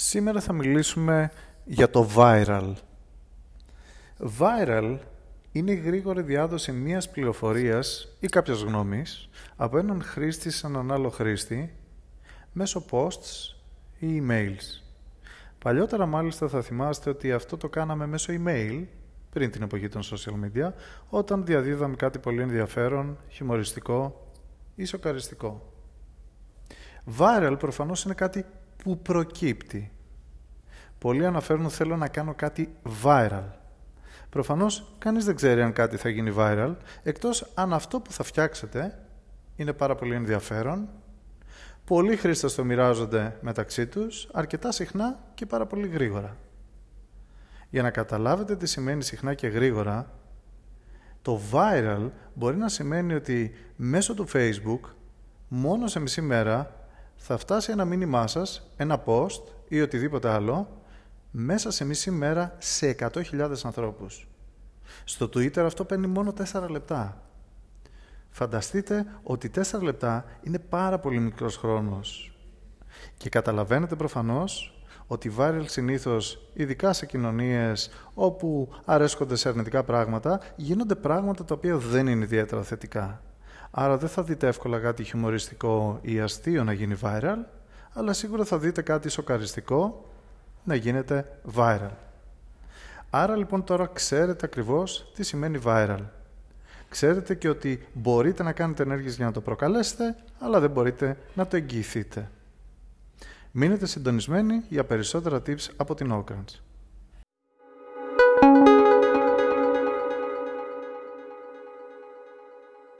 Σήμερα θα μιλήσουμε για το viral. Viral είναι η γρήγορη διάδοση μιας πληροφορίας ή κάποιας γνώμης από έναν χρήστη σε έναν άλλο χρήστη μέσω posts ή emails. Παλιότερα μάλιστα θα θυμάστε ότι αυτό το κάναμε μέσω email πριν την εποχή των social media όταν διαδίδαμε κάτι πολύ ενδιαφέρον, χιουμοριστικό ή σοκαριστικό. Viral προφανώς είναι κάτι που προκύπτει. Πολλοί αναφέρουν θέλω να κάνω κάτι viral. Προφανώς κανείς δεν ξέρει αν κάτι θα γίνει viral, εκτός αν αυτό που θα φτιάξετε είναι πάρα πολύ ενδιαφέρον, πολλοί χρήστες το μοιράζονται μεταξύ τους, αρκετά συχνά και πάρα πολύ γρήγορα. Για να καταλάβετε τι σημαίνει συχνά και γρήγορα, το viral μπορεί να σημαίνει ότι μέσω του Facebook, μόνο σε μισή μέρα, θα φτάσει ένα μήνυμά σας, ένα post ή οτιδήποτε άλλο, μέσα σε μισή μέρα σε 100.000 ανθρώπους. Στο Twitter αυτό παίρνει μόνο 4 λεπτά. Φανταστείτε ότι 4 λεπτά είναι πάρα πολύ μικρός χρόνος. Και καταλαβαίνετε προφανώς ότι viral συνήθως, ειδικά σε κοινωνίες όπου αρέσκονται σε αρνητικά πράγματα, γίνονται πράγματα τα οποία δεν είναι ιδιαίτερα θετικά. Άρα δεν θα δείτε εύκολα κάτι χιουμοριστικό ή αστείο να γίνει viral, αλλά σίγουρα θα δείτε κάτι σοκαριστικό να γίνεται viral. Άρα λοιπόν τώρα ξέρετε ακριβώς τι σημαίνει viral. Ξέρετε και ότι μπορείτε να κάνετε ενέργειες για να το προκαλέσετε, αλλά δεν μπορείτε να το εγγυηθείτε. Μείνετε συντονισμένοι για περισσότερα tips από την Oaklands.